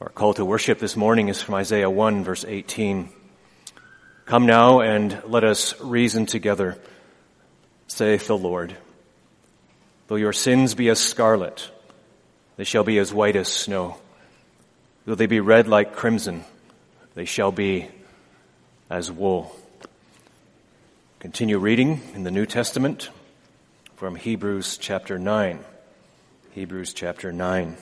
Our call to worship this morning is from Isaiah 1 verse 18. Come now and let us reason together, saith the Lord. Though your sins be as scarlet, they shall be as white as snow. Though they be red like crimson, they shall be as wool. Continue reading in the New Testament from Hebrews chapter 9. Hebrews chapter 9.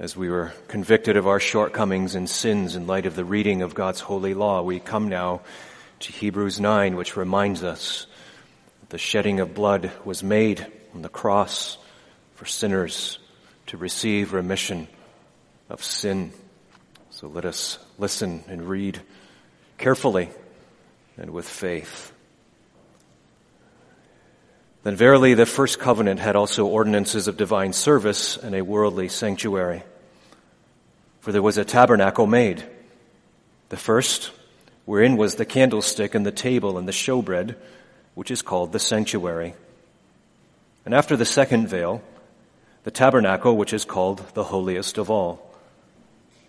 As we were convicted of our shortcomings and sins in light of the reading of God's holy law, we come now to Hebrews 9, which reminds us that the shedding of blood was made on the cross for sinners to receive remission of sin. So let us listen and read carefully and with faith. Then verily the first covenant had also ordinances of divine service and a worldly sanctuary. For there was a tabernacle made. The first, wherein was the candlestick and the table and the showbread, which is called the sanctuary. And after the second veil, the tabernacle which is called the holiest of all,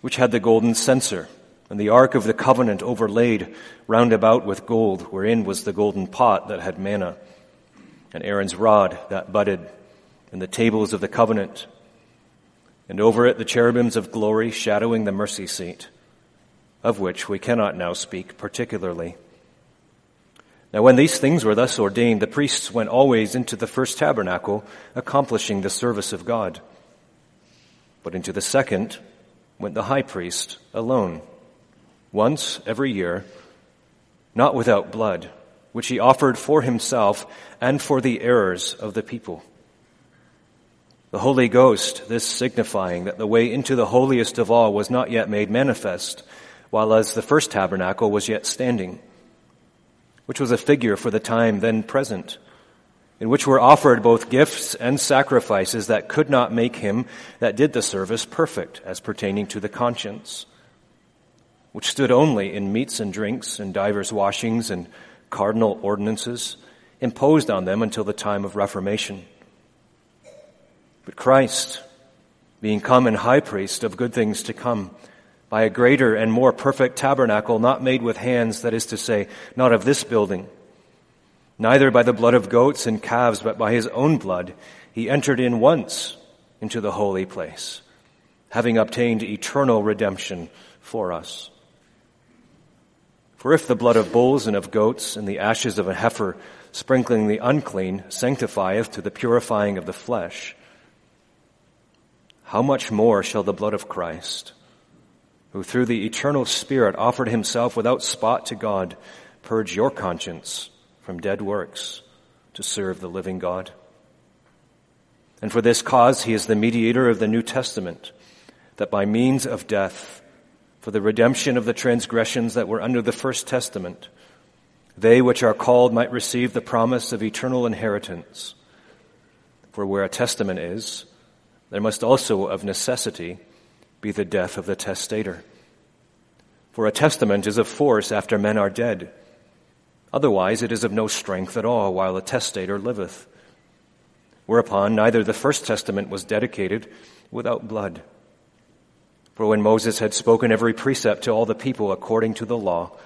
which had the golden censer and the ark of the covenant overlaid round about with gold, wherein was the golden pot that had manna, and Aaron's rod that budded, and the tables of the covenant, and over it the cherubims of glory shadowing the mercy seat, of which we cannot now speak particularly. Now when these things were thus ordained, the priests went always into the first tabernacle, accomplishing the service of God. But into the second went the high priest alone, once every year, not without blood, which he offered for himself and for the errors of the people. The Holy Ghost, this signifying that the way into the holiest of all was not yet made manifest, while as the first tabernacle was yet standing, which was a figure for the time then present, in which were offered both gifts and sacrifices that could not make him that did the service perfect as pertaining to the conscience, which stood only in meats and drinks and divers washings and carnal ordinances imposed on them until the time of Reformation but Christ, being come and high priest of good things to come, by a greater and more perfect tabernacle not made with hands, that is to say, not of this building, neither by the blood of goats and calves, but by his own blood, he entered in once into the holy place, having obtained eternal redemption for us. For if the blood of bulls and of goats and the ashes of a heifer sprinkling the unclean sanctifieth to the purifying of the flesh, how much more shall the blood of Christ, who through the eternal Spirit offered himself without spot to God, purge your conscience from dead works to serve the living God? And for this cause he is the mediator of the New Testament, that by means of death, for the redemption of the transgressions that were under the first testament, they which are called might receive the promise of eternal inheritance. For where a testament is, there must also of necessity be the death of the testator. For a testament is of force after men are dead. Otherwise it is of no strength at all while a testator liveth. Whereupon neither the first testament was dedicated without blood. For when Moses had spoken every precept to all the people according to the law,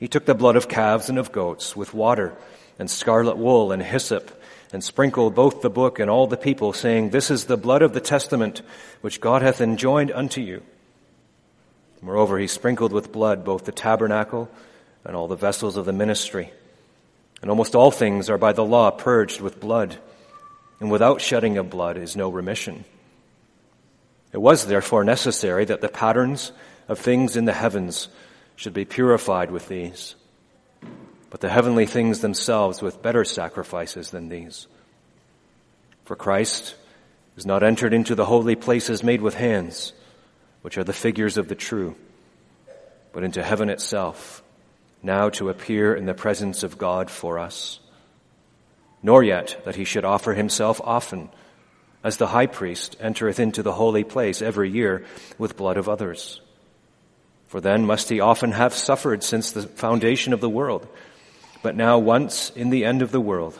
he took the blood of calves and of goats with water and scarlet wool and hyssop and sprinkled both the book and all the people, saying, This is the blood of the testament which God hath enjoined unto you. Moreover, he sprinkled with blood both the tabernacle and all the vessels of the ministry. And almost all things are by the law purged with blood, and without shedding of blood is no remission. It was therefore necessary that the patterns of things in the heavens should be purified with these but the heavenly things themselves with better sacrifices than these. For Christ is not entered into the holy places made with hands, which are the figures of the true, but into heaven itself, now to appear in the presence of God for us. Nor yet that he should offer himself often, as the high priest entereth into the holy place every year with blood of others. For then must he often have suffered since the foundation of the world. But now once in the end of the world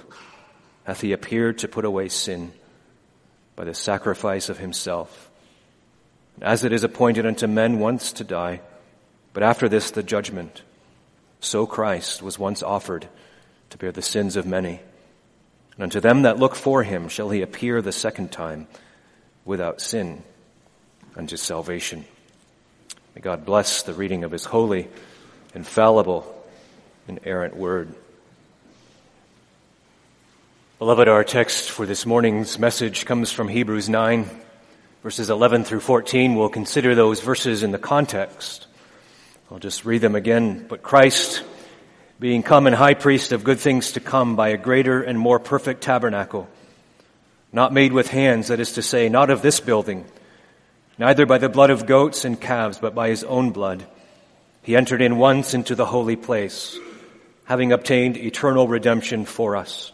hath he appeared to put away sin by the sacrifice of himself. As it is appointed unto men once to die, but after this the judgment, so Christ was once offered to bear the sins of many. And unto them that look for him shall he appear the second time without sin unto salvation. May God bless the reading of his holy, infallible, inerrant word. Beloved, our text for this morning's message comes from Hebrews 9, verses 11 through 14. We'll consider those verses in the context. I'll just read them again. But Christ, being come and high priest of good things to come by a greater and more perfect tabernacle, not made with hands, that is to say, not of this building, neither by the blood of goats and calves, but by his own blood, he entered in once into the holy place, having obtained eternal redemption for us.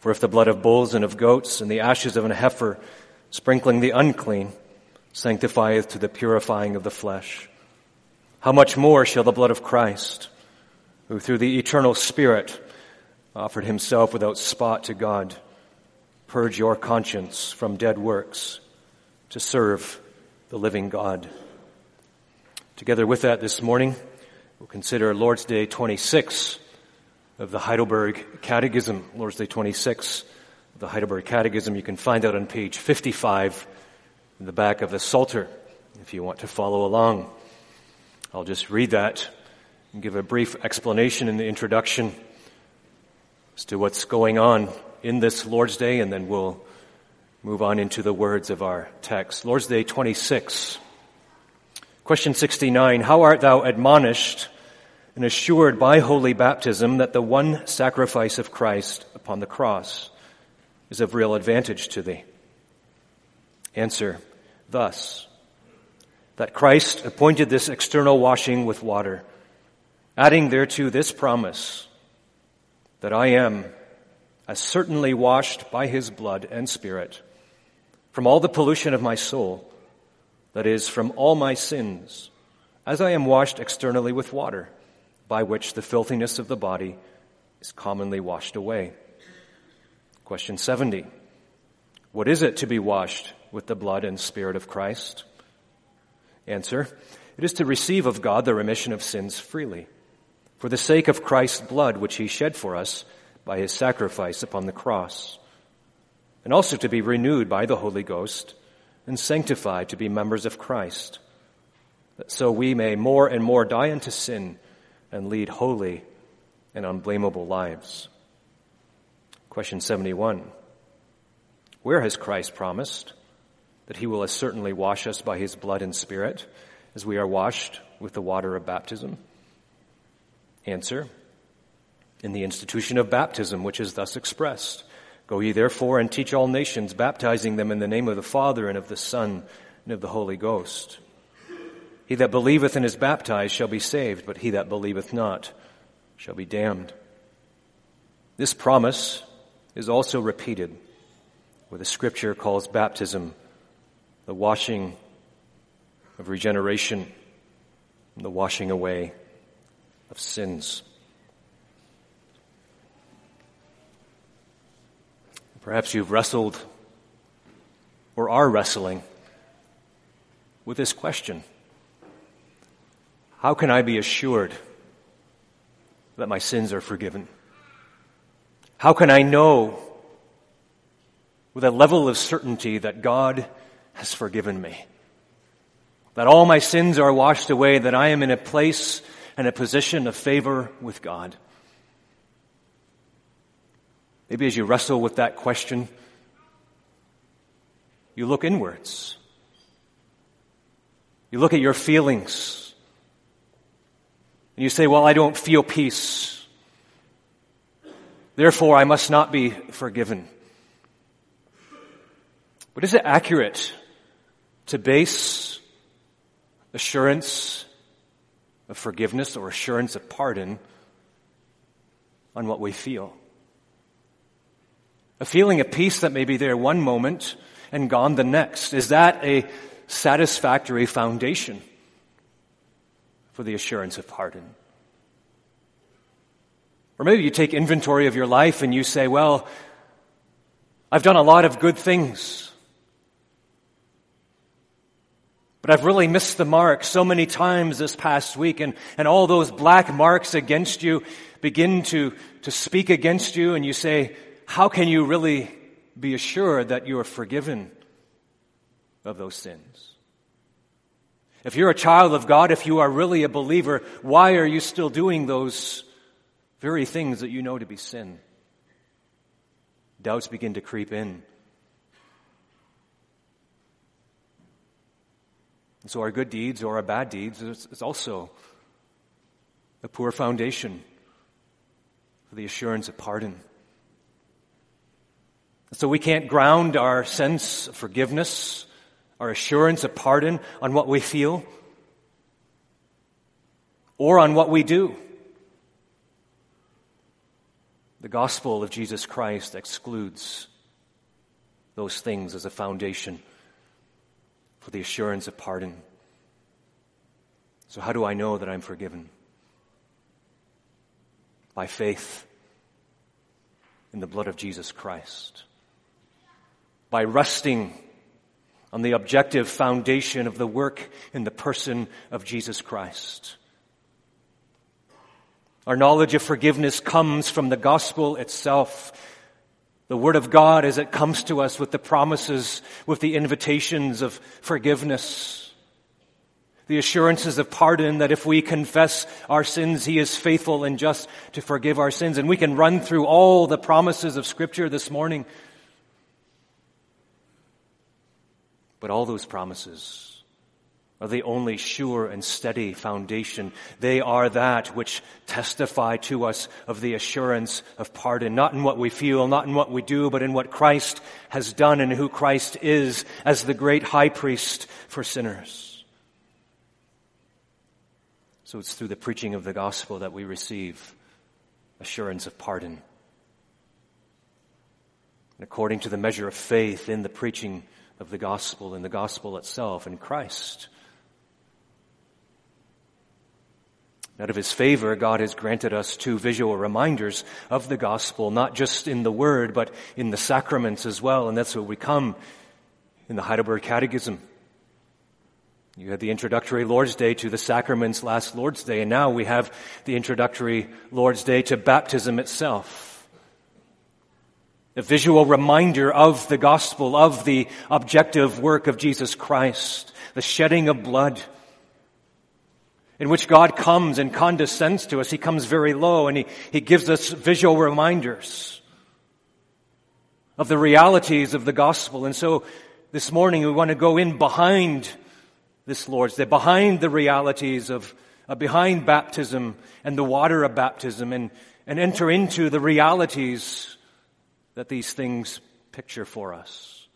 For if the blood of bulls and of goats and the ashes of an heifer, sprinkling the unclean, sanctifieth to the purifying of the flesh, how much more shall the blood of Christ, who through the eternal Spirit offered himself without spot to God, purge your conscience from dead works to serve the living God? Together with that this morning, we'll consider Lord's Day 26 of the Heidelberg Catechism, Lord's Day 26 of the Heidelberg Catechism. You can find that on page 55 in the back of the Psalter if you want to follow along. I'll just read that and give a brief explanation in the introduction as to what's going on in this Lord's Day, and then we'll move on into the words of our text. Lord's Day 26. Question 69. How art thou admonished and assured by holy baptism that the one sacrifice of Christ upon the cross is of real advantage to thee? Answer, thus, that Christ appointed this external washing with water, adding thereto this promise, that I am as certainly washed by his blood and spirit from all the pollution of my soul, that is, from all my sins, as I am washed externally with water by which the filthiness of the body is commonly washed away. Question 70. What is it to be washed with the blood and spirit of Christ? Answer. It is to receive of God the remission of sins freely, for the sake of Christ's blood which he shed for us by his sacrifice upon the cross, and also to be renewed by the Holy Ghost and sanctified to be members of Christ, that so we may more and more die unto sin and lead holy and unblameable lives. Question 71. Where has Christ promised that he will as certainly wash us by his blood and spirit as we are washed with the water of baptism? Answer. In the institution of baptism, which is thus expressed. Go ye therefore and teach all nations, baptizing them in the name of the Father and of the Son and of the Holy Ghost he that believeth and is baptized shall be saved, but he that believeth not shall be damned. This promise is also repeated where the scripture calls baptism the washing of regeneration and the washing away of sins. Perhaps you've wrestled or are wrestling with this question. How can I be assured that my sins are forgiven? How can I know with a level of certainty that God has forgiven me? That all my sins are washed away, that I am in a place and a position of favor with God? Maybe as you wrestle with that question, you look inwards. You look at your feelings and you say, well, I don't feel peace. Therefore, I must not be forgiven. But is it accurate to base assurance of forgiveness or assurance of pardon on what we feel? A feeling of peace that may be there one moment and gone the next. Is that a satisfactory foundation for the assurance of pardon. Or maybe you take inventory of your life and you say, well, I've done a lot of good things. But I've really missed the mark so many times this past week, and, and all those black marks against you begin to, to speak against you, and you say, How can you really be assured that you are forgiven of those sins? If you're a child of God, if you are really a believer, why are you still doing those very things that you know to be sin? Doubts begin to creep in. And so our good deeds or our bad deeds is also a poor foundation for the assurance of pardon. So we can't ground our sense of forgiveness, our assurance of pardon on what we feel or on what we do. The gospel of Jesus Christ excludes those things as a foundation for the assurance of pardon. So, how do I know that I'm forgiven? By faith in the blood of Jesus Christ. By resting on the objective foundation of the work in the person of Jesus Christ. Our knowledge of forgiveness comes from the gospel itself. The Word of God as it comes to us with the promises, with the invitations of forgiveness. The assurances of pardon that if we confess our sins, He is faithful and just to forgive our sins. And we can run through all the promises of Scripture this morning. But all those promises are the only sure and steady foundation. They are that which testify to us of the assurance of pardon, not in what we feel, not in what we do, but in what Christ has done and who Christ is as the great high priest for sinners. So it's through the preaching of the gospel that we receive assurance of pardon. And according to the measure of faith in the preaching of the gospel, in the gospel itself, in Christ, Out of his favor, God has granted us two visual reminders of the gospel, not just in the word, but in the sacraments as well. And that's what we come in the Heidelberg Catechism. You had the introductory Lord's Day to the sacraments last Lord's Day, and now we have the introductory Lord's Day to baptism itself. A visual reminder of the gospel, of the objective work of Jesus Christ, the shedding of blood, in which God comes and condescends to us. He comes very low and he, he gives us visual reminders of the realities of the gospel. And so this morning we want to go in behind this Lord's Day, behind the realities of, uh, behind baptism and the water of baptism and, and enter into the realities that these things picture for us.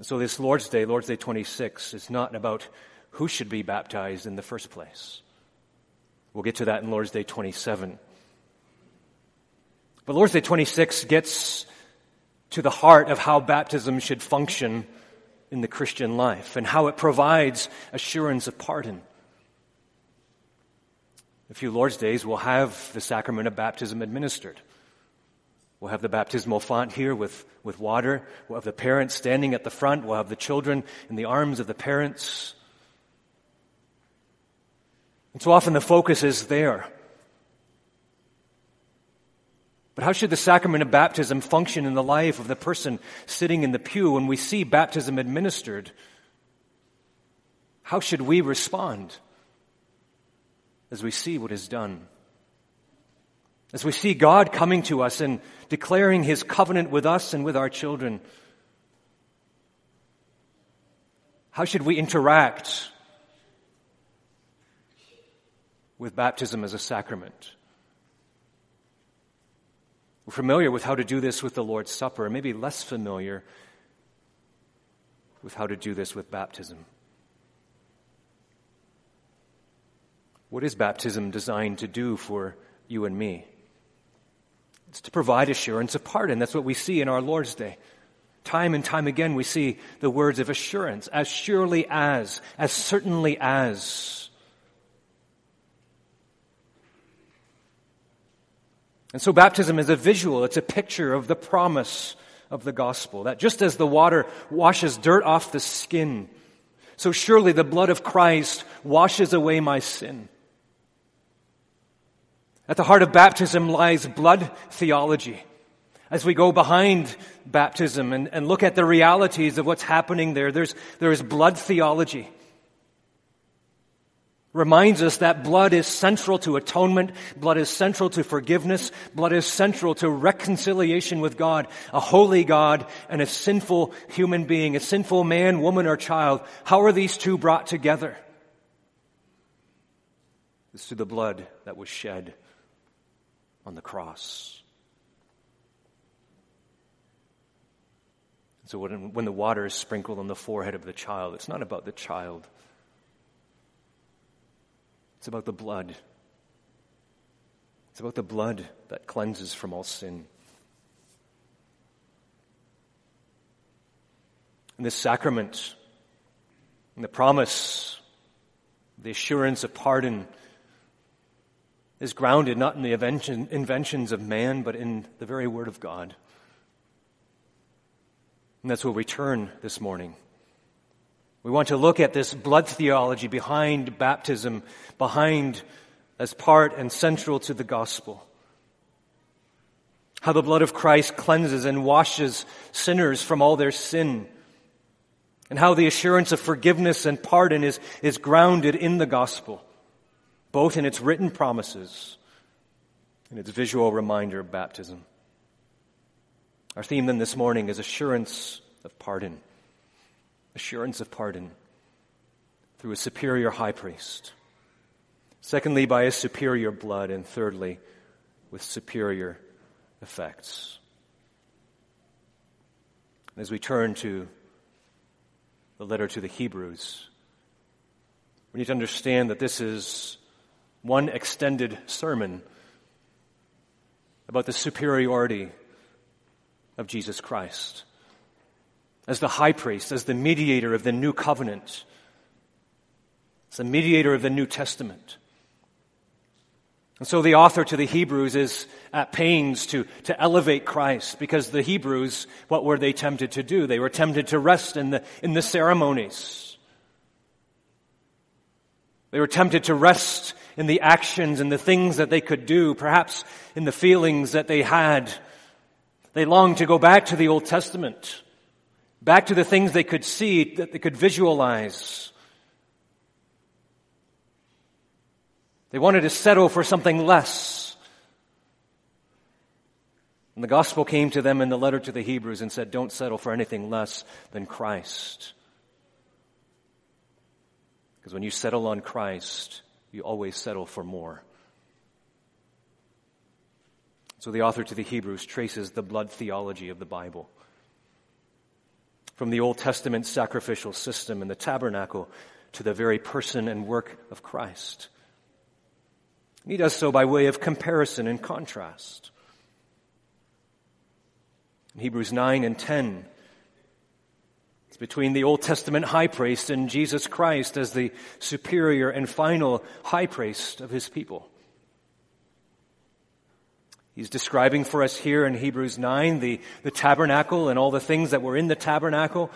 So this Lord's Day, Lord's Day 26, is not about who should be baptized in the first place. We'll get to that in Lord's Day 27. But Lord's Day 26 gets to the heart of how baptism should function in the Christian life and how it provides assurance of pardon. A few Lord's Days, we'll have the sacrament of baptism administered. We'll have the baptismal font here with, with water. We'll have the parents standing at the front. We'll have the children in the arms of the parents. And so often the focus is there. But how should the sacrament of baptism function in the life of the person sitting in the pew when we see baptism administered? How should we respond as we see what is done? As we see God coming to us and declaring his covenant with us and with our children, how should we interact with baptism as a sacrament? We're familiar with how to do this with the Lord's Supper, maybe less familiar with how to do this with baptism. What is baptism designed to do for you and me? It's to provide assurance of pardon. That's what we see in our Lord's Day. Time and time again, we see the words of assurance, as surely as, as certainly as. And so baptism is a visual, it's a picture of the promise of the gospel. That just as the water washes dirt off the skin, so surely the blood of Christ washes away my sin. At the heart of baptism lies blood theology. As we go behind baptism and, and look at the realities of what's happening there, there's, there is blood theology reminds us that blood is central to atonement, blood is central to forgiveness, blood is central to reconciliation with God, a holy God and a sinful human being, a sinful man, woman, or child. How are these two brought together? It's through the blood that was shed on the cross. So when, when the water is sprinkled on the forehead of the child, it's not about the child. It's about the blood. It's about the blood that cleanses from all sin. And this sacrament, and the promise, the assurance of pardon, is grounded not in the invention, inventions of man, but in the very Word of God. And that's where we turn this morning. We want to look at this blood theology behind baptism, behind as part and central to the gospel. How the blood of Christ cleanses and washes sinners from all their sin. And how the assurance of forgiveness and pardon is, is grounded in the gospel, both in its written promises and its visual reminder of baptism. Our theme then this morning is assurance of pardon assurance of pardon through a superior high priest. Secondly, by a superior blood. And thirdly, with superior effects. As we turn to the letter to the Hebrews, we need to understand that this is one extended sermon about the superiority of Jesus Christ as the high priest, as the mediator of the new covenant, as the mediator of the New Testament. And so the author to the Hebrews is at pains to, to elevate Christ because the Hebrews, what were they tempted to do? They were tempted to rest in the, in the ceremonies. They were tempted to rest in the actions and the things that they could do, perhaps in the feelings that they had. They longed to go back to the Old Testament. Back to the things they could see, that they could visualize. They wanted to settle for something less. And the gospel came to them in the letter to the Hebrews and said, Don't settle for anything less than Christ. Because when you settle on Christ, you always settle for more. So the author to the Hebrews traces the blood theology of the Bible from the Old Testament sacrificial system in the tabernacle to the very person and work of Christ. He does so by way of comparison and contrast. In Hebrews 9 and 10, it's between the Old Testament high priest and Jesus Christ as the superior and final high priest of his people. He's describing for us here in Hebrews 9 the, the tabernacle and all the things that were in the tabernacle.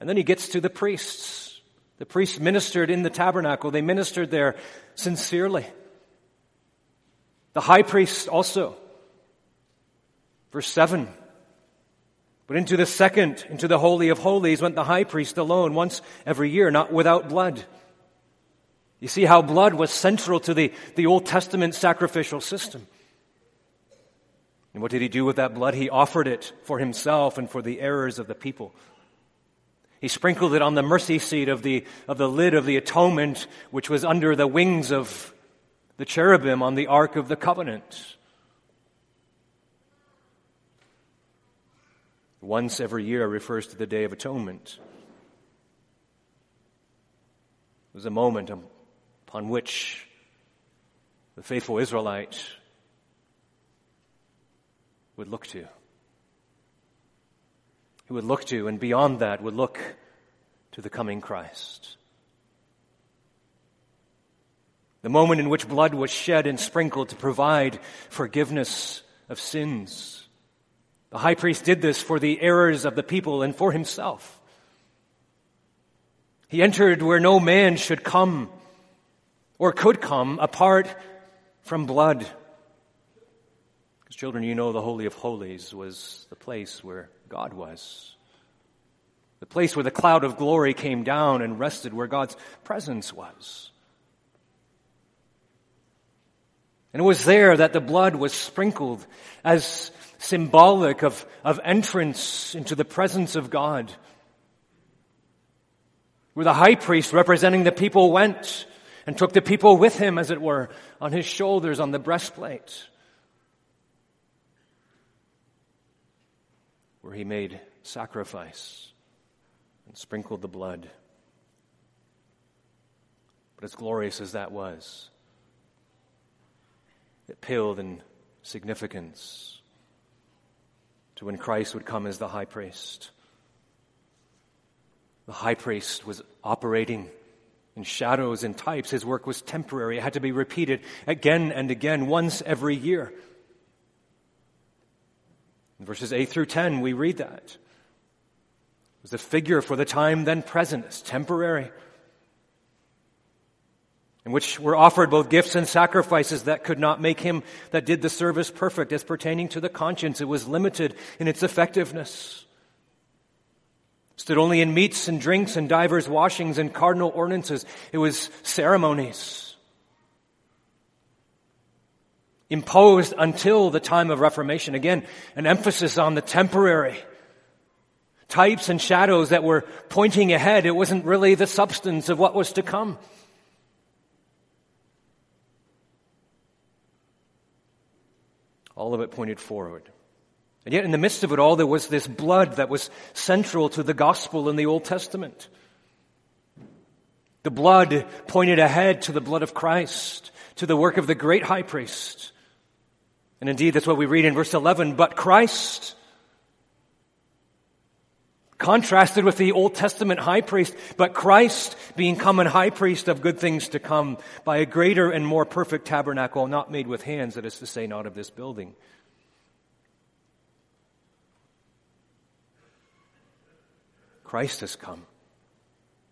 And then he gets to the priests. The priests ministered in the tabernacle. They ministered there sincerely. The high priest also. Verse 7. But into the second, into the Holy of Holies went the high priest alone once every year, not without blood. You see how blood was central to the, the Old Testament sacrificial system. And what did he do with that blood? He offered it for himself and for the errors of the people. He sprinkled it on the mercy seat of the, of the lid of the atonement, which was under the wings of the cherubim on the Ark of the Covenant. Once every year refers to the Day of Atonement. It was a moment um, upon which the faithful Israelite would look to. He would look to, and beyond that, would look to the coming Christ. The moment in which blood was shed and sprinkled to provide forgiveness of sins. The high priest did this for the errors of the people and for himself. He entered where no man should come or could come apart from blood. Because, children, you know the Holy of Holies was the place where God was. The place where the cloud of glory came down and rested, where God's presence was. And it was there that the blood was sprinkled as symbolic of, of entrance into the presence of God. Where the high priest representing the people went and took the people with him, as it were, on his shoulders on the breastplate. Where he made sacrifice and sprinkled the blood. But as glorious as that was, it paled in significance to when Christ would come as the high priest. The high priest was operating in shadows and types. His work was temporary. It had to be repeated again and again, once every year. In verses 8 through 10, we read that. It was a figure for the time then present. It's temporary in which were offered both gifts and sacrifices that could not make him that did the service perfect as pertaining to the conscience. It was limited in its effectiveness. Stood only in meats and drinks and divers washings and carnal ordinances. It was ceremonies. Imposed until the time of Reformation. Again, an emphasis on the temporary. Types and shadows that were pointing ahead. It wasn't really the substance of what was to come. All of it pointed forward. And yet in the midst of it all, there was this blood that was central to the gospel in the Old Testament. The blood pointed ahead to the blood of Christ, to the work of the great high priest. And indeed, that's what we read in verse 11. But Christ, contrasted with the Old Testament high priest, but Christ being common high priest of good things to come by a greater and more perfect tabernacle, not made with hands, that is to say, not of this building. Christ has come.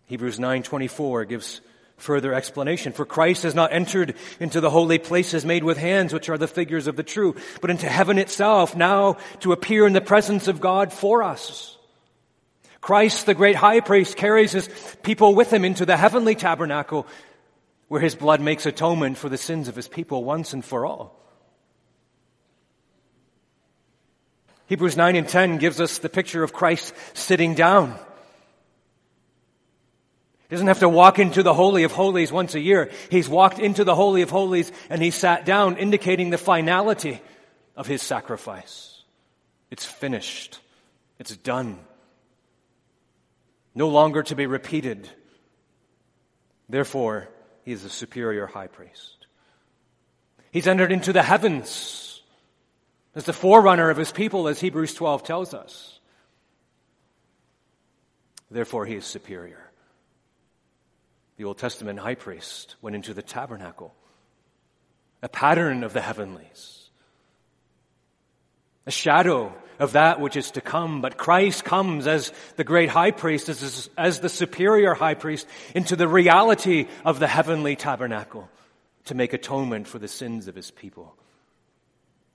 Hebrews 9:24 gives further explanation. For Christ has not entered into the holy places made with hands, which are the figures of the true, but into heaven itself, now to appear in the presence of God for us. Christ, the great high priest, carries his people with him into the heavenly tabernacle where his blood makes atonement for the sins of his people once and for all. Hebrews 9 and 10 gives us the picture of Christ sitting down. He doesn't have to walk into the Holy of Holies once a year. He's walked into the Holy of Holies and he sat down, indicating the finality of his sacrifice. It's finished. It's done no longer to be repeated. Therefore, he is a superior high priest. He's entered into the heavens as the forerunner of his people, as Hebrews 12 tells us. Therefore, he is superior. The Old Testament high priest went into the tabernacle, a pattern of the heavenlies, a shadow of that which is to come. But Christ comes as the great high priest, as, as the superior high priest, into the reality of the heavenly tabernacle to make atonement for the sins of his people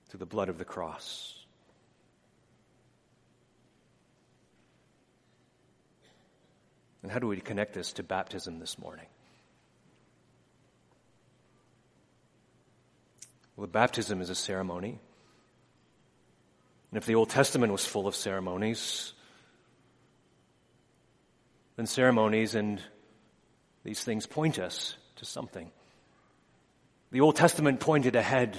through the blood of the cross. And how do we connect this to baptism this morning? Well, baptism is a ceremony. And if the Old Testament was full of ceremonies, then ceremonies and these things point us to something. The Old Testament pointed ahead.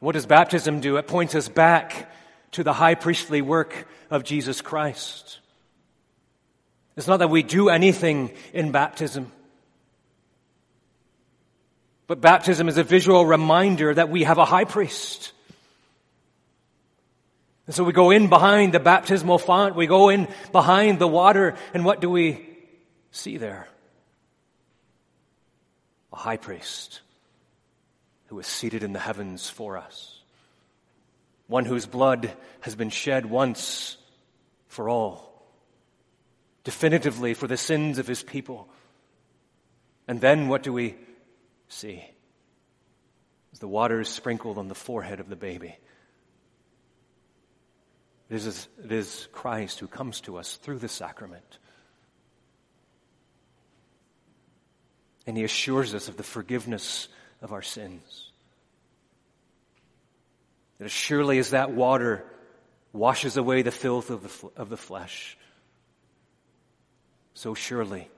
What does baptism do? It points us back to the high priestly work of Jesus Christ. It's not that we do anything in baptism, but baptism is a visual reminder that we have a high priest and so we go in behind the baptismal font, we go in behind the water, and what do we see there? A high priest who is seated in the heavens for us. one whose blood has been shed once for all, definitively for the sins of his people. And then what do we see? As the water is sprinkled on the forehead of the baby. It is, it is Christ who comes to us through the sacrament. And he assures us of the forgiveness of our sins. That as surely as that water washes away the filth of the, of the flesh, so surely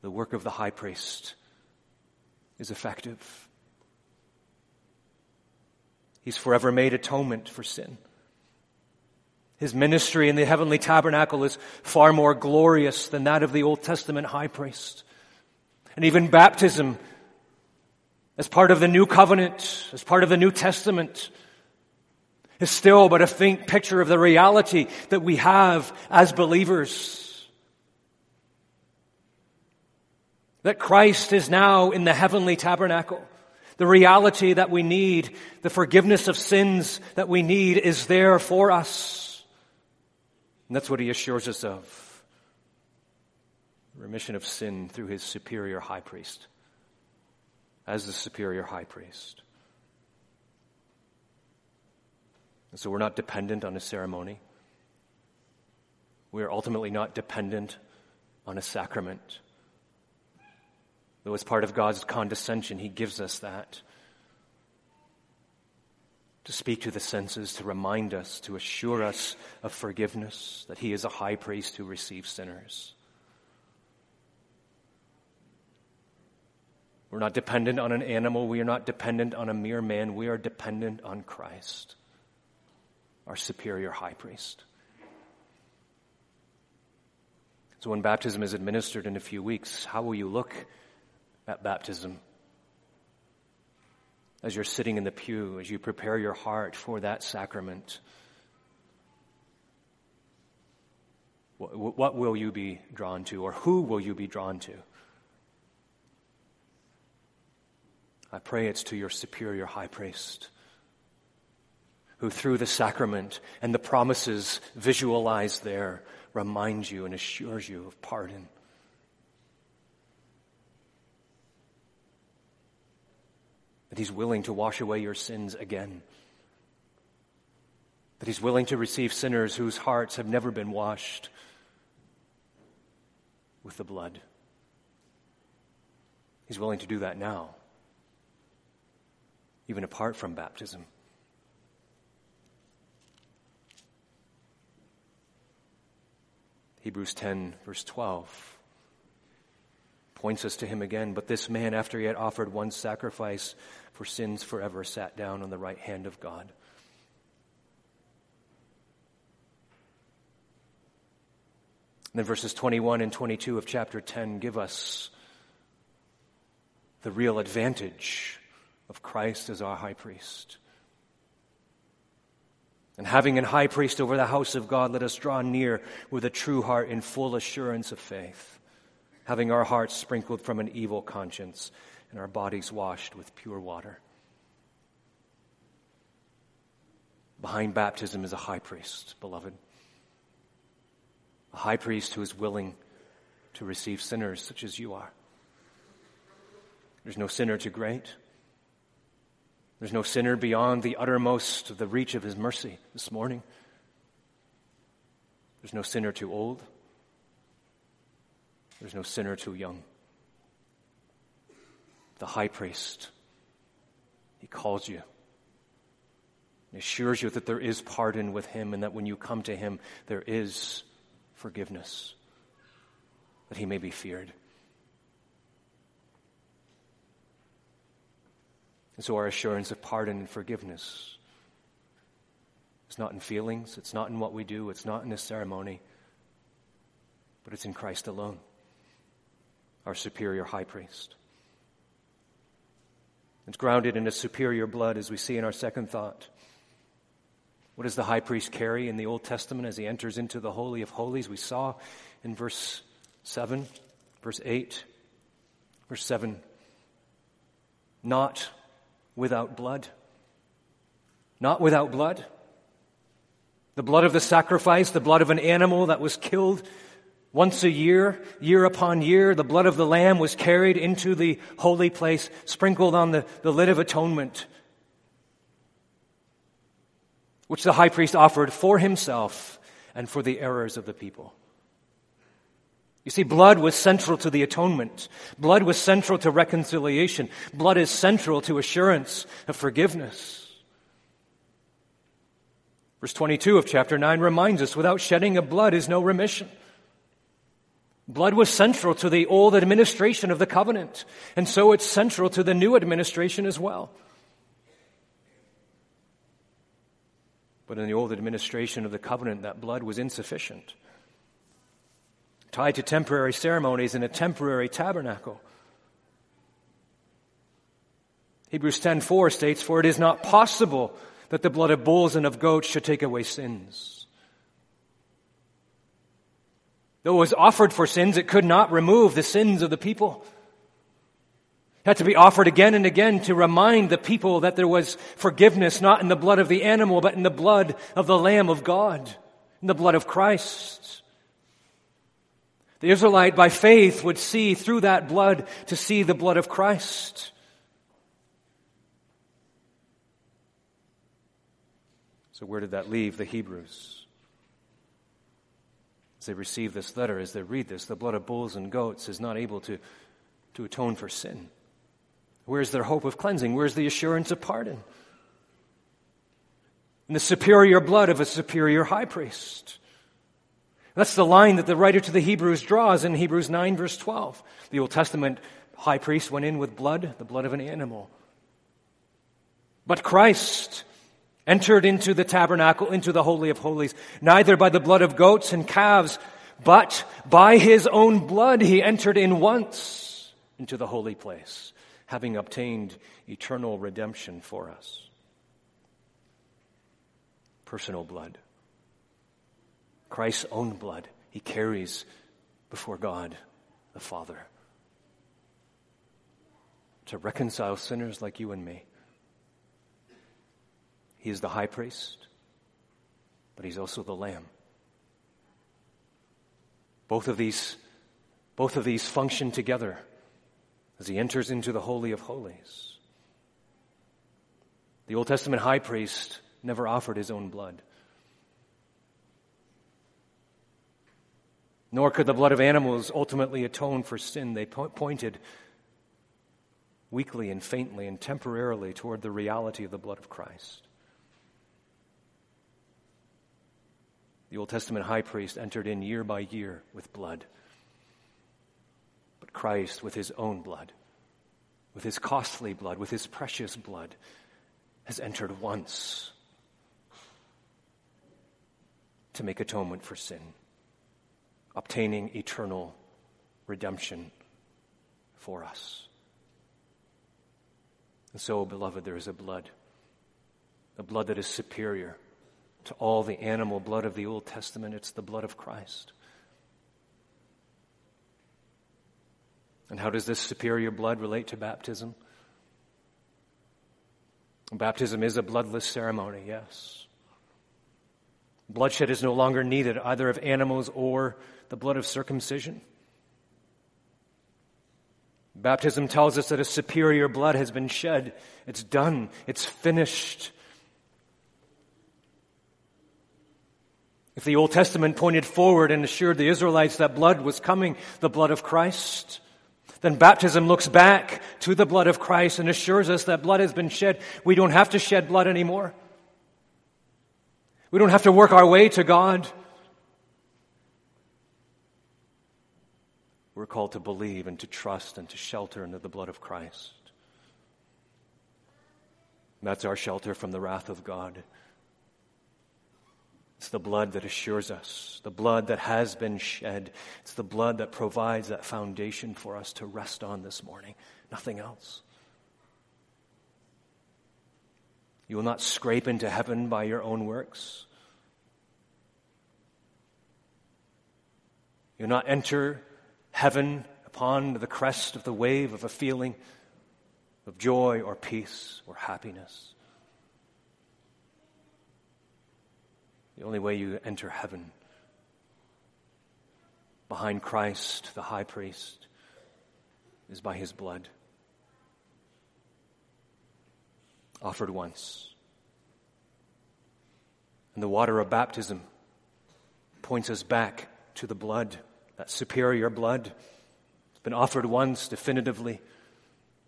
the work of the high priest is effective. He's forever made atonement for sin. His ministry in the heavenly tabernacle is far more glorious than that of the Old Testament high priest. And even baptism, as part of the new covenant, as part of the New Testament, is still but a faint picture of the reality that we have as believers. That Christ is now in the heavenly tabernacle. The reality that we need, the forgiveness of sins that we need is there for us. And that's what he assures us of remission of sin through his superior high priest, as the superior high priest. And so we're not dependent on a ceremony. We are ultimately not dependent on a sacrament. Though as part of God's condescension, He gives us that. To speak to the senses, to remind us, to assure us of forgiveness, that He is a high priest who receives sinners. We're not dependent on an animal. We are not dependent on a mere man. We are dependent on Christ, our superior high priest. So when baptism is administered in a few weeks, how will you look at baptism? As you're sitting in the pew, as you prepare your heart for that sacrament, what will you be drawn to, or who will you be drawn to? I pray it's to your superior high priest who through the sacrament and the promises visualized there reminds you and assures you of pardon. That he's willing to wash away your sins again. That he's willing to receive sinners whose hearts have never been washed with the blood. He's willing to do that now even apart from baptism. Hebrews 10, verse 12, points us to him again. But this man, after he had offered one sacrifice for sins forever, sat down on the right hand of God. And then verses 21 and 22 of chapter 10 give us the real advantage of Christ as our high priest. And having an high priest over the house of God, let us draw near with a true heart in full assurance of faith, having our hearts sprinkled from an evil conscience and our bodies washed with pure water. Behind baptism is a high priest, beloved. A high priest who is willing to receive sinners such as you are. There's no sinner too great. There's no sinner beyond the uttermost of the reach of his mercy this morning. There's no sinner too old. There's no sinner too young. The high priest, he calls you. He assures you that there is pardon with him and that when you come to him, there is forgiveness, that he may be feared. And so our assurance of pardon and forgiveness is not in feelings, it's not in what we do, it's not in a ceremony, but it's in Christ alone, our superior high priest. It's grounded in a superior blood, as we see in our second thought. What does the high priest carry in the Old Testament as he enters into the Holy of Holies? We saw in verse 7, verse 8, verse 7. Not without blood. not without blood. The blood of the sacrifice, the blood of an animal that was killed once a year, year upon year, the blood of the lamb was carried into the holy place, sprinkled on the, the lid of atonement, which the high priest offered for himself and for the errors of the people. You see, blood was central to the atonement. Blood was central to reconciliation. Blood is central to assurance of forgiveness. Verse 22 of chapter 9 reminds us without shedding of blood is no remission. Blood was central to the old administration of the covenant, and so it's central to the new administration as well. But in the old administration of the covenant, that blood was insufficient, tied to temporary ceremonies in a temporary tabernacle. Hebrews 10:4 states, "For it is not possible that the blood of bulls and of goats should take away sins. Though it was offered for sins, it could not remove the sins of the people. It had to be offered again and again to remind the people that there was forgiveness not in the blood of the animal, but in the blood of the Lamb of God, in the blood of Christ. The Israelite by faith would see through that blood to see the blood of Christ. So, where did that leave the Hebrews? As they receive this letter, as they read this, the blood of bulls and goats is not able to, to atone for sin. Where's their hope of cleansing? Where's the assurance of pardon? In the superior blood of a superior high priest. That's the line that the writer to the Hebrews draws in Hebrews 9, verse 12. The Old Testament high priest went in with blood, the blood of an animal. But Christ, entered into the tabernacle, into the Holy of Holies, neither by the blood of goats and calves, but by his own blood he entered in once into the holy place, having obtained eternal redemption for us. Personal blood. Christ's own blood he carries before God the Father to reconcile sinners like you and me he is the high priest, but he's also the lamb. Both of these, both of these function together as he enters into the Holy of Holies. The Old Testament high priest never offered his own blood. Nor could the blood of animals ultimately atone for sin. They po- pointed weakly and faintly and temporarily toward the reality of the blood of Christ. The Old Testament high priest entered in year by year with blood. But Christ, with his own blood, with his costly blood, with his precious blood, has entered once to make atonement for sin, obtaining eternal redemption for us. And so, beloved, there is a blood, a blood that is superior to all the animal blood of the Old Testament. It's the blood of Christ. And how does this superior blood relate to baptism? Baptism is a bloodless ceremony, yes. Bloodshed is no longer needed, either of animals or the blood of circumcision. Baptism tells us that a superior blood has been shed. It's done. It's finished. If the Old Testament pointed forward and assured the Israelites that blood was coming, the blood of Christ, then baptism looks back to the blood of Christ and assures us that blood has been shed. We don't have to shed blood anymore. We don't have to work our way to God. We're called to believe and to trust and to shelter under the blood of Christ. That's our shelter from the wrath of God. It's the blood that assures us, the blood that has been shed. It's the blood that provides that foundation for us to rest on this morning. Nothing else. You will not scrape into heaven by your own works. You'll not enter heaven upon the crest of the wave of a feeling of joy or peace or happiness. The only way you enter heaven. Behind Christ, the high priest, is by his blood. Offered once. And the water of baptism points us back to the blood, that superior blood. It's been offered once definitively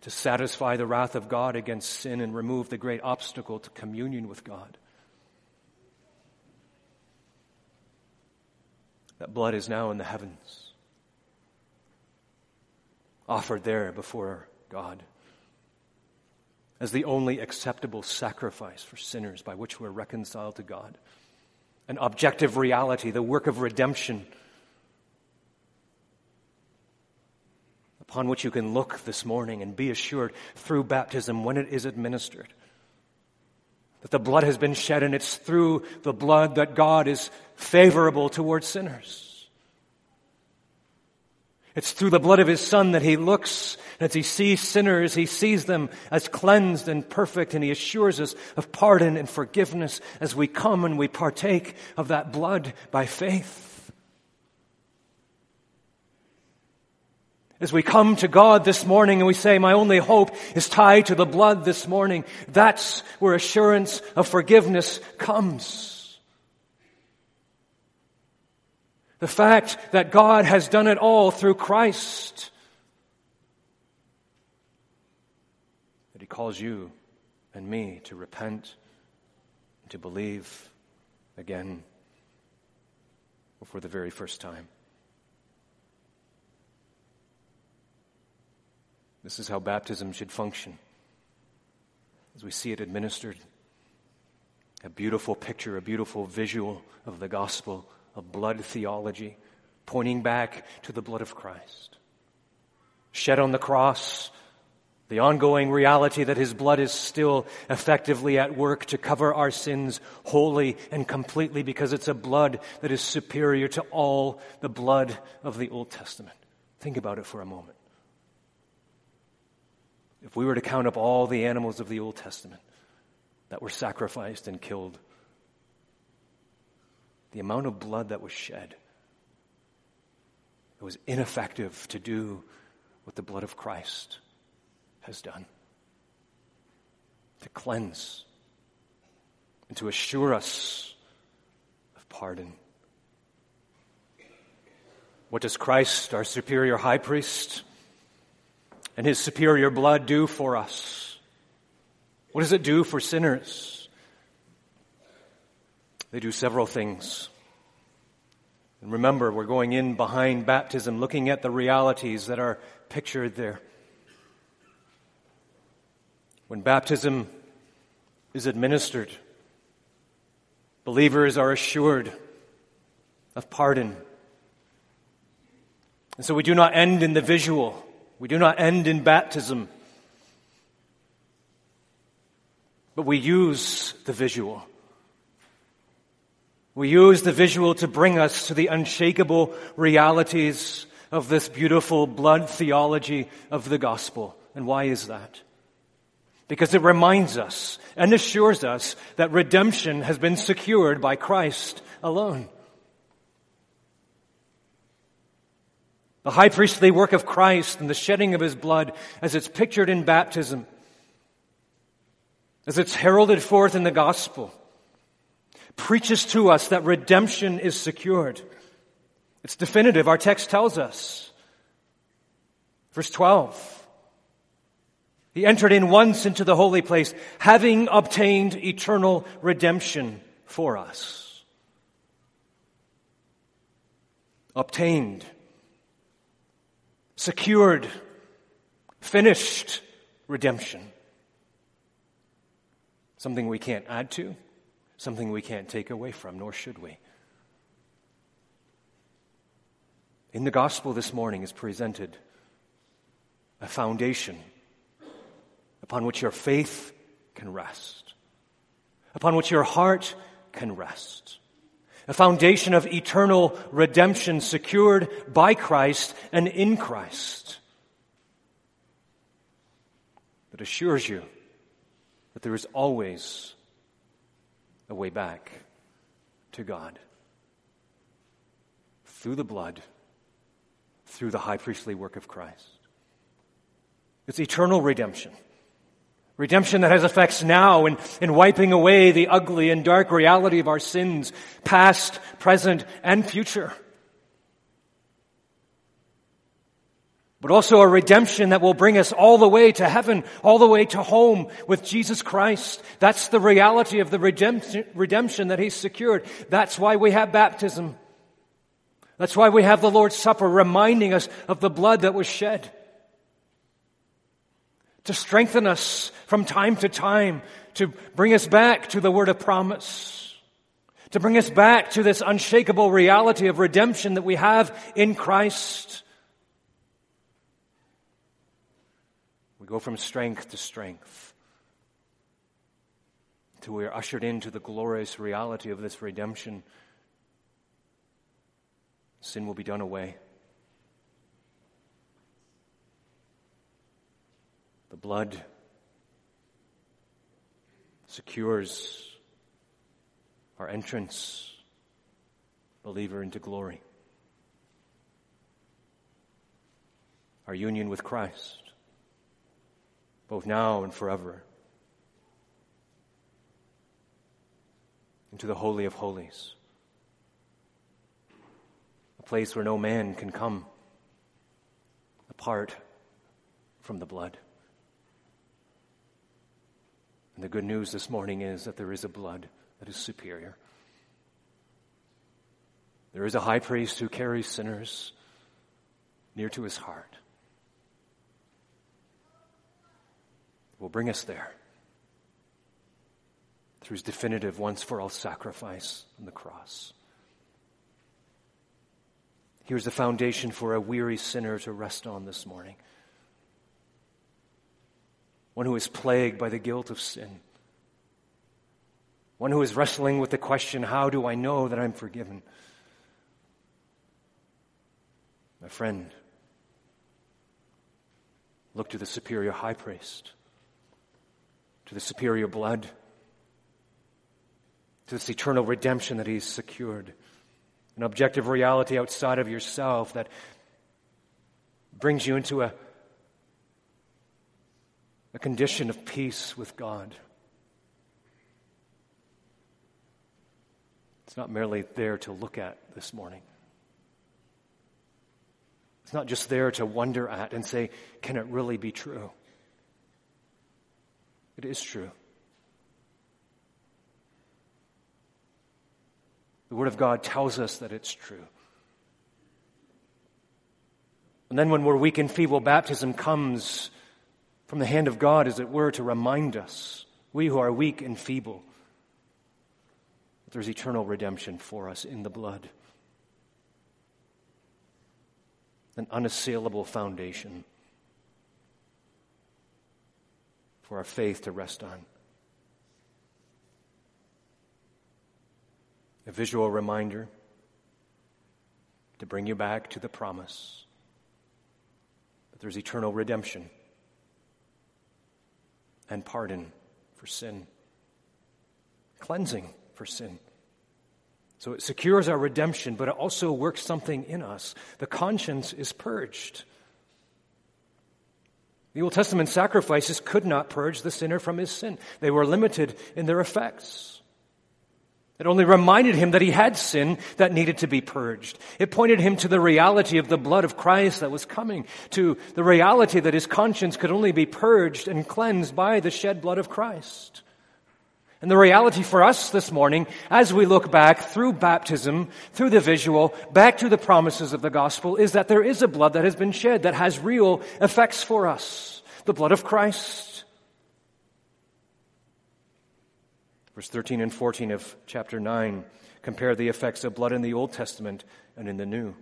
to satisfy the wrath of God against sin and remove the great obstacle to communion with God. That blood is now in the heavens, offered there before God as the only acceptable sacrifice for sinners by which we're reconciled to God. An objective reality, the work of redemption, upon which you can look this morning and be assured through baptism when it is administered that the blood has been shed and it's through the blood that God is favorable towards sinners. It's through the blood of his son that he looks as he sees sinners, he sees them as cleansed and perfect and he assures us of pardon and forgiveness as we come and we partake of that blood by faith. As we come to God this morning and we say, my only hope is tied to the blood this morning, that's where assurance of forgiveness comes. The fact that God has done it all through Christ. That He calls you and me to repent and to believe again for the very first time. This is how baptism should function. As we see it administered, a beautiful picture, a beautiful visual of the gospel of blood theology, pointing back to the blood of Christ. Shed on the cross, the ongoing reality that his blood is still effectively at work to cover our sins wholly and completely because it's a blood that is superior to all the blood of the Old Testament. Think about it for a moment. If we were to count up all the animals of the Old Testament that were sacrificed and killed, the amount of blood that was shed, it was ineffective to do what the blood of Christ has done to cleanse and to assure us of pardon. What does Christ, our superior high priest, and his superior blood do for us? What does it do for sinners? They do several things. And remember, we're going in behind baptism, looking at the realities that are pictured there. When baptism is administered, believers are assured of pardon. And so we do not end in the visual. We do not end in baptism, but we use the visual. We use the visual to bring us to the unshakable realities of this beautiful blood theology of the gospel. And why is that? Because it reminds us and assures us that redemption has been secured by Christ alone. The high priestly work of Christ and the shedding of his blood as it's pictured in baptism, as it's heralded forth in the gospel, preaches to us that redemption is secured. It's definitive. Our text tells us. Verse 12. He entered in once into the holy place, having obtained eternal redemption for us. Obtained secured, finished redemption. Something we can't add to, something we can't take away from, nor should we. In the gospel this morning is presented a foundation upon which your faith can rest, upon which your heart can rest a foundation of eternal redemption secured by Christ and in Christ that assures you that there is always a way back to God through the blood, through the high priestly work of Christ. It's eternal redemption. Redemption that has effects now in, in wiping away the ugly and dark reality of our sins, past, present, and future. But also a redemption that will bring us all the way to heaven, all the way to home with Jesus Christ. That's the reality of the redemption, redemption that He's secured. That's why we have baptism. That's why we have the Lord's Supper reminding us of the blood that was shed to strengthen us from time to time, to bring us back to the word of promise, to bring us back to this unshakable reality of redemption that we have in Christ. We go from strength to strength until we are ushered into the glorious reality of this redemption. Sin will be done away. The blood secures our entrance, believer, into glory. Our union with Christ, both now and forever. Into the Holy of Holies, a place where no man can come apart from the blood. And the good news this morning is that there is a blood that is superior. There is a high priest who carries sinners near to his heart. Will bring us there through his definitive once for all sacrifice on the cross. Here's the foundation for a weary sinner to rest on this morning one who is plagued by the guilt of sin, one who is wrestling with the question, How do I know that I'm forgiven? My friend, look to the superior high priest, to the superior blood, to this eternal redemption that he's secured, an objective reality outside of yourself that brings you into a a condition of peace with God. It's not merely there to look at this morning. It's not just there to wonder at and say, can it really be true? It is true. The Word of God tells us that it's true. And then when we're weak and feeble, baptism comes from the hand of God, as it were, to remind us, we who are weak and feeble, that there's eternal redemption for us in the blood. An unassailable foundation for our faith to rest on. A visual reminder to bring you back to the promise that there's eternal redemption and pardon for sin, cleansing for sin. So it secures our redemption, but it also works something in us. The conscience is purged. The Old Testament sacrifices could not purge the sinner from his sin. They were limited in their effects. It only reminded him that he had sin that needed to be purged. It pointed him to the reality of the blood of Christ that was coming, to the reality that his conscience could only be purged and cleansed by the shed blood of Christ. And the reality for us this morning, as we look back through baptism, through the visual, back to the promises of the gospel, is that there is a blood that has been shed that has real effects for us. The blood of Christ. Verse 13 and 14 of chapter 9 compare the effects of blood in the Old Testament and in the New.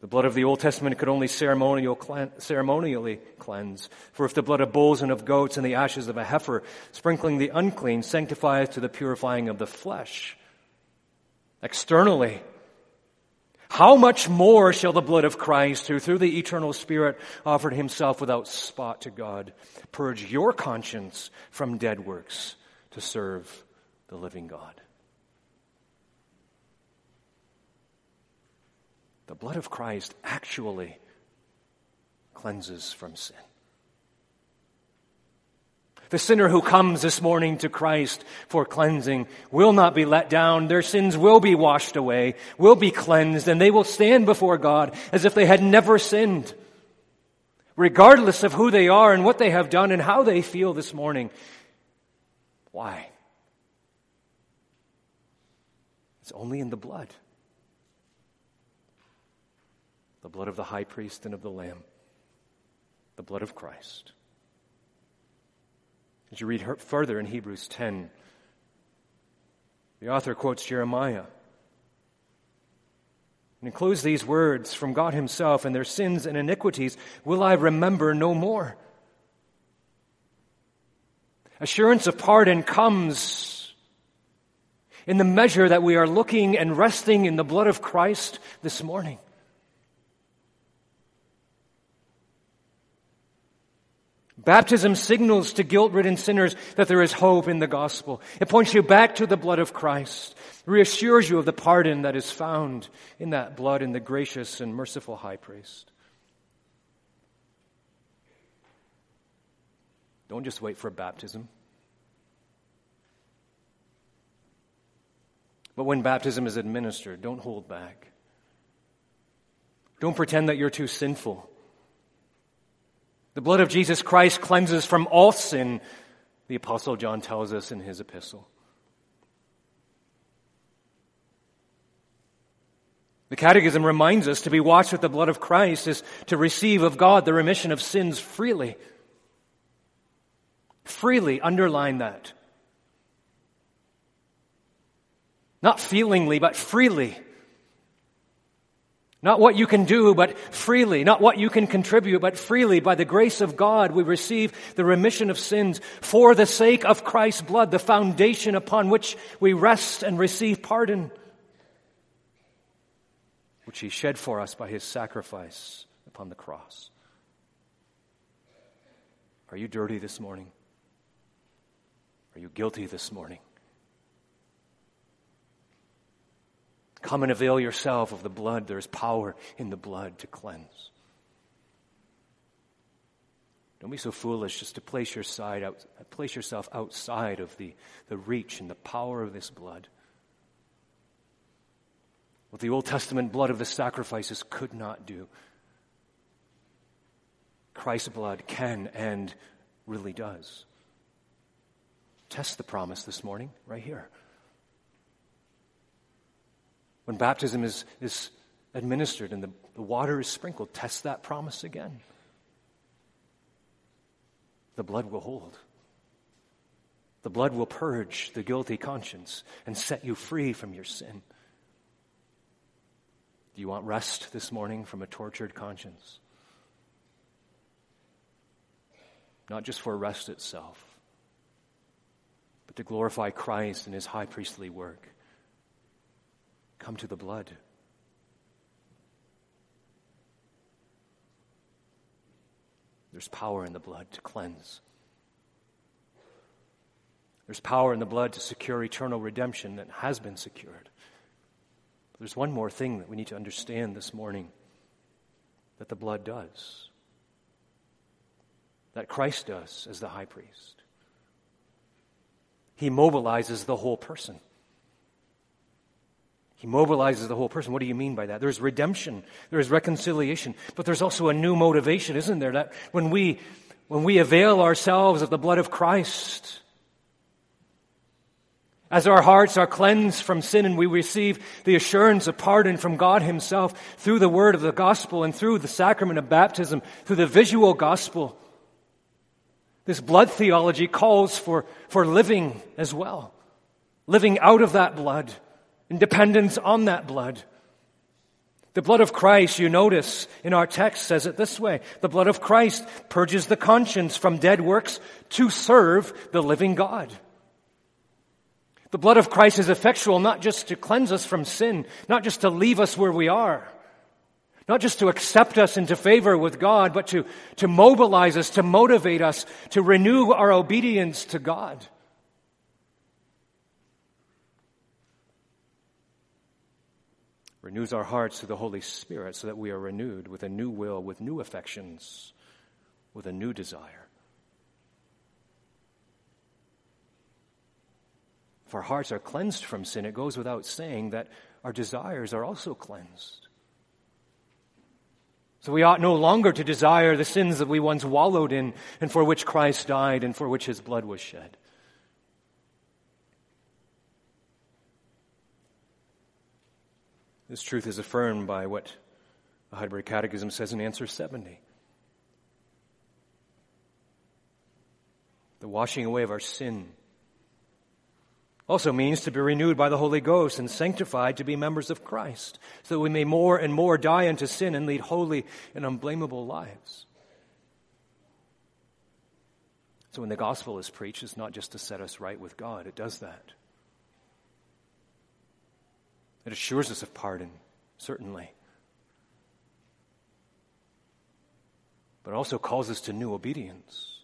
The blood of the Old Testament could only ceremonial, ceremonially cleanse. For if the blood of bulls and of goats and the ashes of a heifer, sprinkling the unclean, sanctifies to the purifying of the flesh, externally, how much more shall the blood of Christ, who through the eternal Spirit offered himself without spot to God, purge your conscience from dead works to serve the living God? The blood of Christ actually cleanses from sin. The sinner who comes this morning to Christ for cleansing will not be let down. Their sins will be washed away, will be cleansed, and they will stand before God as if they had never sinned. Regardless of who they are and what they have done and how they feel this morning. Why? It's only in the blood. The blood of the high priest and of the lamb. The blood of Christ. As you read further in Hebrews 10, the author quotes Jeremiah and includes these words from God Himself, and their sins and iniquities will I remember no more. Assurance of pardon comes in the measure that we are looking and resting in the blood of Christ this morning. Baptism signals to guilt ridden sinners that there is hope in the gospel. It points you back to the blood of Christ, reassures you of the pardon that is found in that blood in the gracious and merciful high priest. Don't just wait for baptism. But when baptism is administered, don't hold back. Don't pretend that you're too sinful the blood of Jesus Christ cleanses from all sin, the Apostle John tells us in his epistle. The Catechism reminds us to be washed with the blood of Christ is to receive of God the remission of sins freely. Freely, underline that. Not feelingly, but freely. Not what you can do, but freely. Not what you can contribute, but freely. By the grace of God, we receive the remission of sins for the sake of Christ's blood, the foundation upon which we rest and receive pardon, which He shed for us by His sacrifice upon the cross. Are you dirty this morning? Are you guilty this morning? Come and avail yourself of the blood. There is power in the blood to cleanse. Don't be so foolish just to place, your side out, place yourself outside of the, the reach and the power of this blood. What the Old Testament blood of the sacrifices could not do, Christ's blood can and really does. Test the promise this morning, right here. When baptism is, is administered and the, the water is sprinkled, test that promise again. The blood will hold. The blood will purge the guilty conscience and set you free from your sin. Do you want rest this morning from a tortured conscience? Not just for rest itself, but to glorify Christ in his high priestly work. Come to the blood. There's power in the blood to cleanse. There's power in the blood to secure eternal redemption that has been secured. But there's one more thing that we need to understand this morning that the blood does, that Christ does as the high priest. He mobilizes the whole person. He mobilizes the whole person. What do you mean by that? There's redemption, there's reconciliation, but there's also a new motivation, isn't there? That when we, when we avail ourselves of the blood of Christ, as our hearts are cleansed from sin and we receive the assurance of pardon from God Himself through the word of the gospel and through the sacrament of baptism, through the visual gospel, this blood theology calls for, for living as well. Living out of that blood in dependence on that blood. The blood of Christ, you notice in our text, says it this way. The blood of Christ purges the conscience from dead works to serve the living God. The blood of Christ is effectual not just to cleanse us from sin, not just to leave us where we are, not just to accept us into favor with God, but to, to mobilize us, to motivate us, to renew our obedience to God. Renews our hearts through the Holy Spirit so that we are renewed with a new will, with new affections, with a new desire. If our hearts are cleansed from sin, it goes without saying that our desires are also cleansed. So we ought no longer to desire the sins that we once wallowed in and for which Christ died and for which his blood was shed. This truth is affirmed by what the Heidelberg Catechism says in answer 70. The washing away of our sin also means to be renewed by the Holy Ghost and sanctified to be members of Christ, so that we may more and more die unto sin and lead holy and unblameable lives. So when the gospel is preached, it's not just to set us right with God, it does that. It assures us of pardon, certainly. But also calls us to new obedience,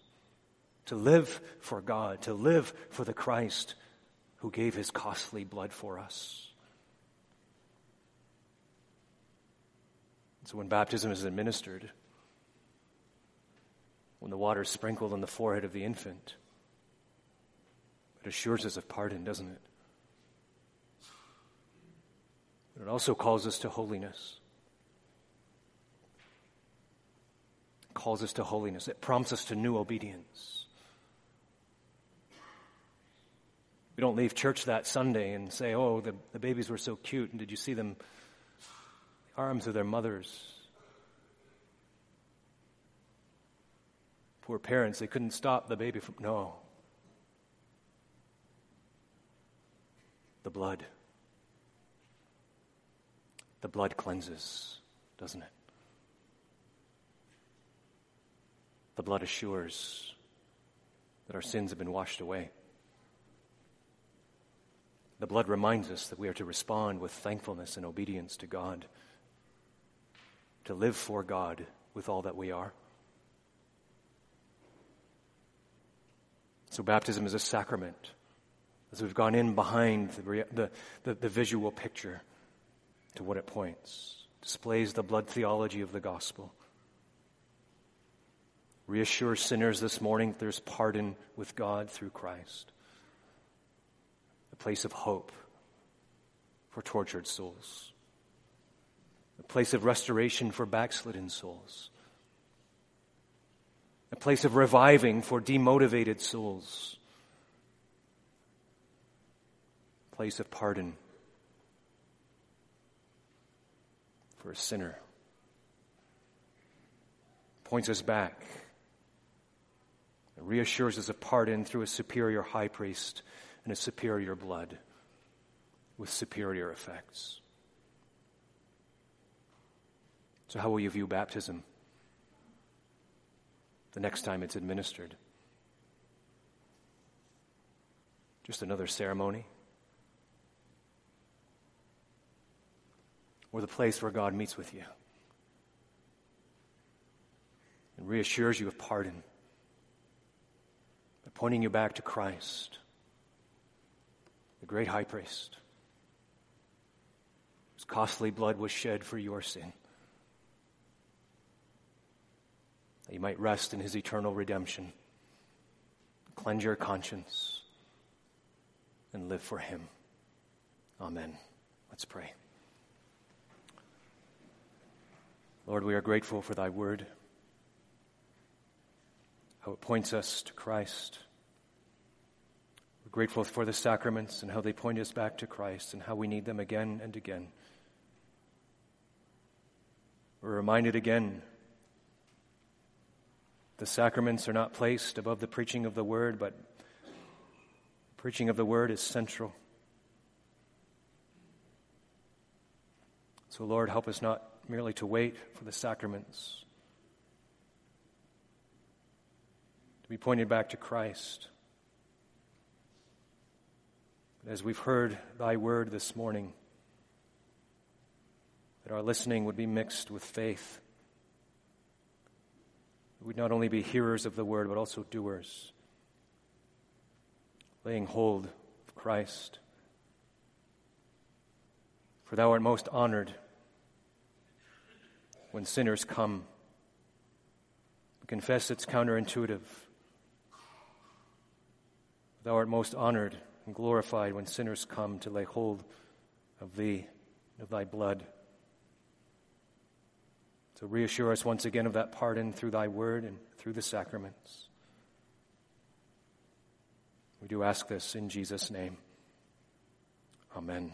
to live for God, to live for the Christ who gave his costly blood for us. So when baptism is administered, when the water is sprinkled on the forehead of the infant, it assures us of pardon, doesn't it? But it also calls us to holiness. It calls us to holiness. It prompts us to new obedience. We don't leave church that Sunday and say, oh, the, the babies were so cute, and did you see them? The arms of their mothers. Poor parents, they couldn't stop the baby from. No. The blood. The blood cleanses, doesn't it? The blood assures that our sins have been washed away. The blood reminds us that we are to respond with thankfulness and obedience to God, to live for God with all that we are. So, baptism is a sacrament. As we've gone in behind the, the, the, the visual picture to what it points, displays the blood theology of the gospel. Reassures sinners this morning that there's pardon with God through Christ a place of hope for tortured souls, a place of restoration for backslidden souls, a place of reviving for demotivated souls, a place of pardon for a sinner. Points us back. It reassures us of pardon through a superior high priest and a superior blood with superior effects. So, how will you view baptism the next time it's administered? Just another ceremony? Or the place where God meets with you and reassures you of pardon by pointing you back to Christ the great high priest, whose costly blood was shed for your sin, that you might rest in his eternal redemption, cleanse your conscience, and live for him. Amen. Let's pray. Lord, we are grateful for thy word, how it points us to Christ We're grateful for the sacraments and how they point us back to Christ and how we need them again and again. We're reminded again the sacraments are not placed above the preaching of the word, but preaching of the word is central. So, Lord, help us not merely to wait for the sacraments, to be pointed back to Christ. But as we've heard thy word this morning, that our listening would be mixed with faith. We'd not only be hearers of the word, but also doers, laying hold of Christ, For thou art most honored when sinners come. We confess it's counterintuitive. Thou art most honored and glorified when sinners come to lay hold of thee, of thy blood. So reassure us once again of that pardon through thy word and through the sacraments. We do ask this in Jesus' name. Amen.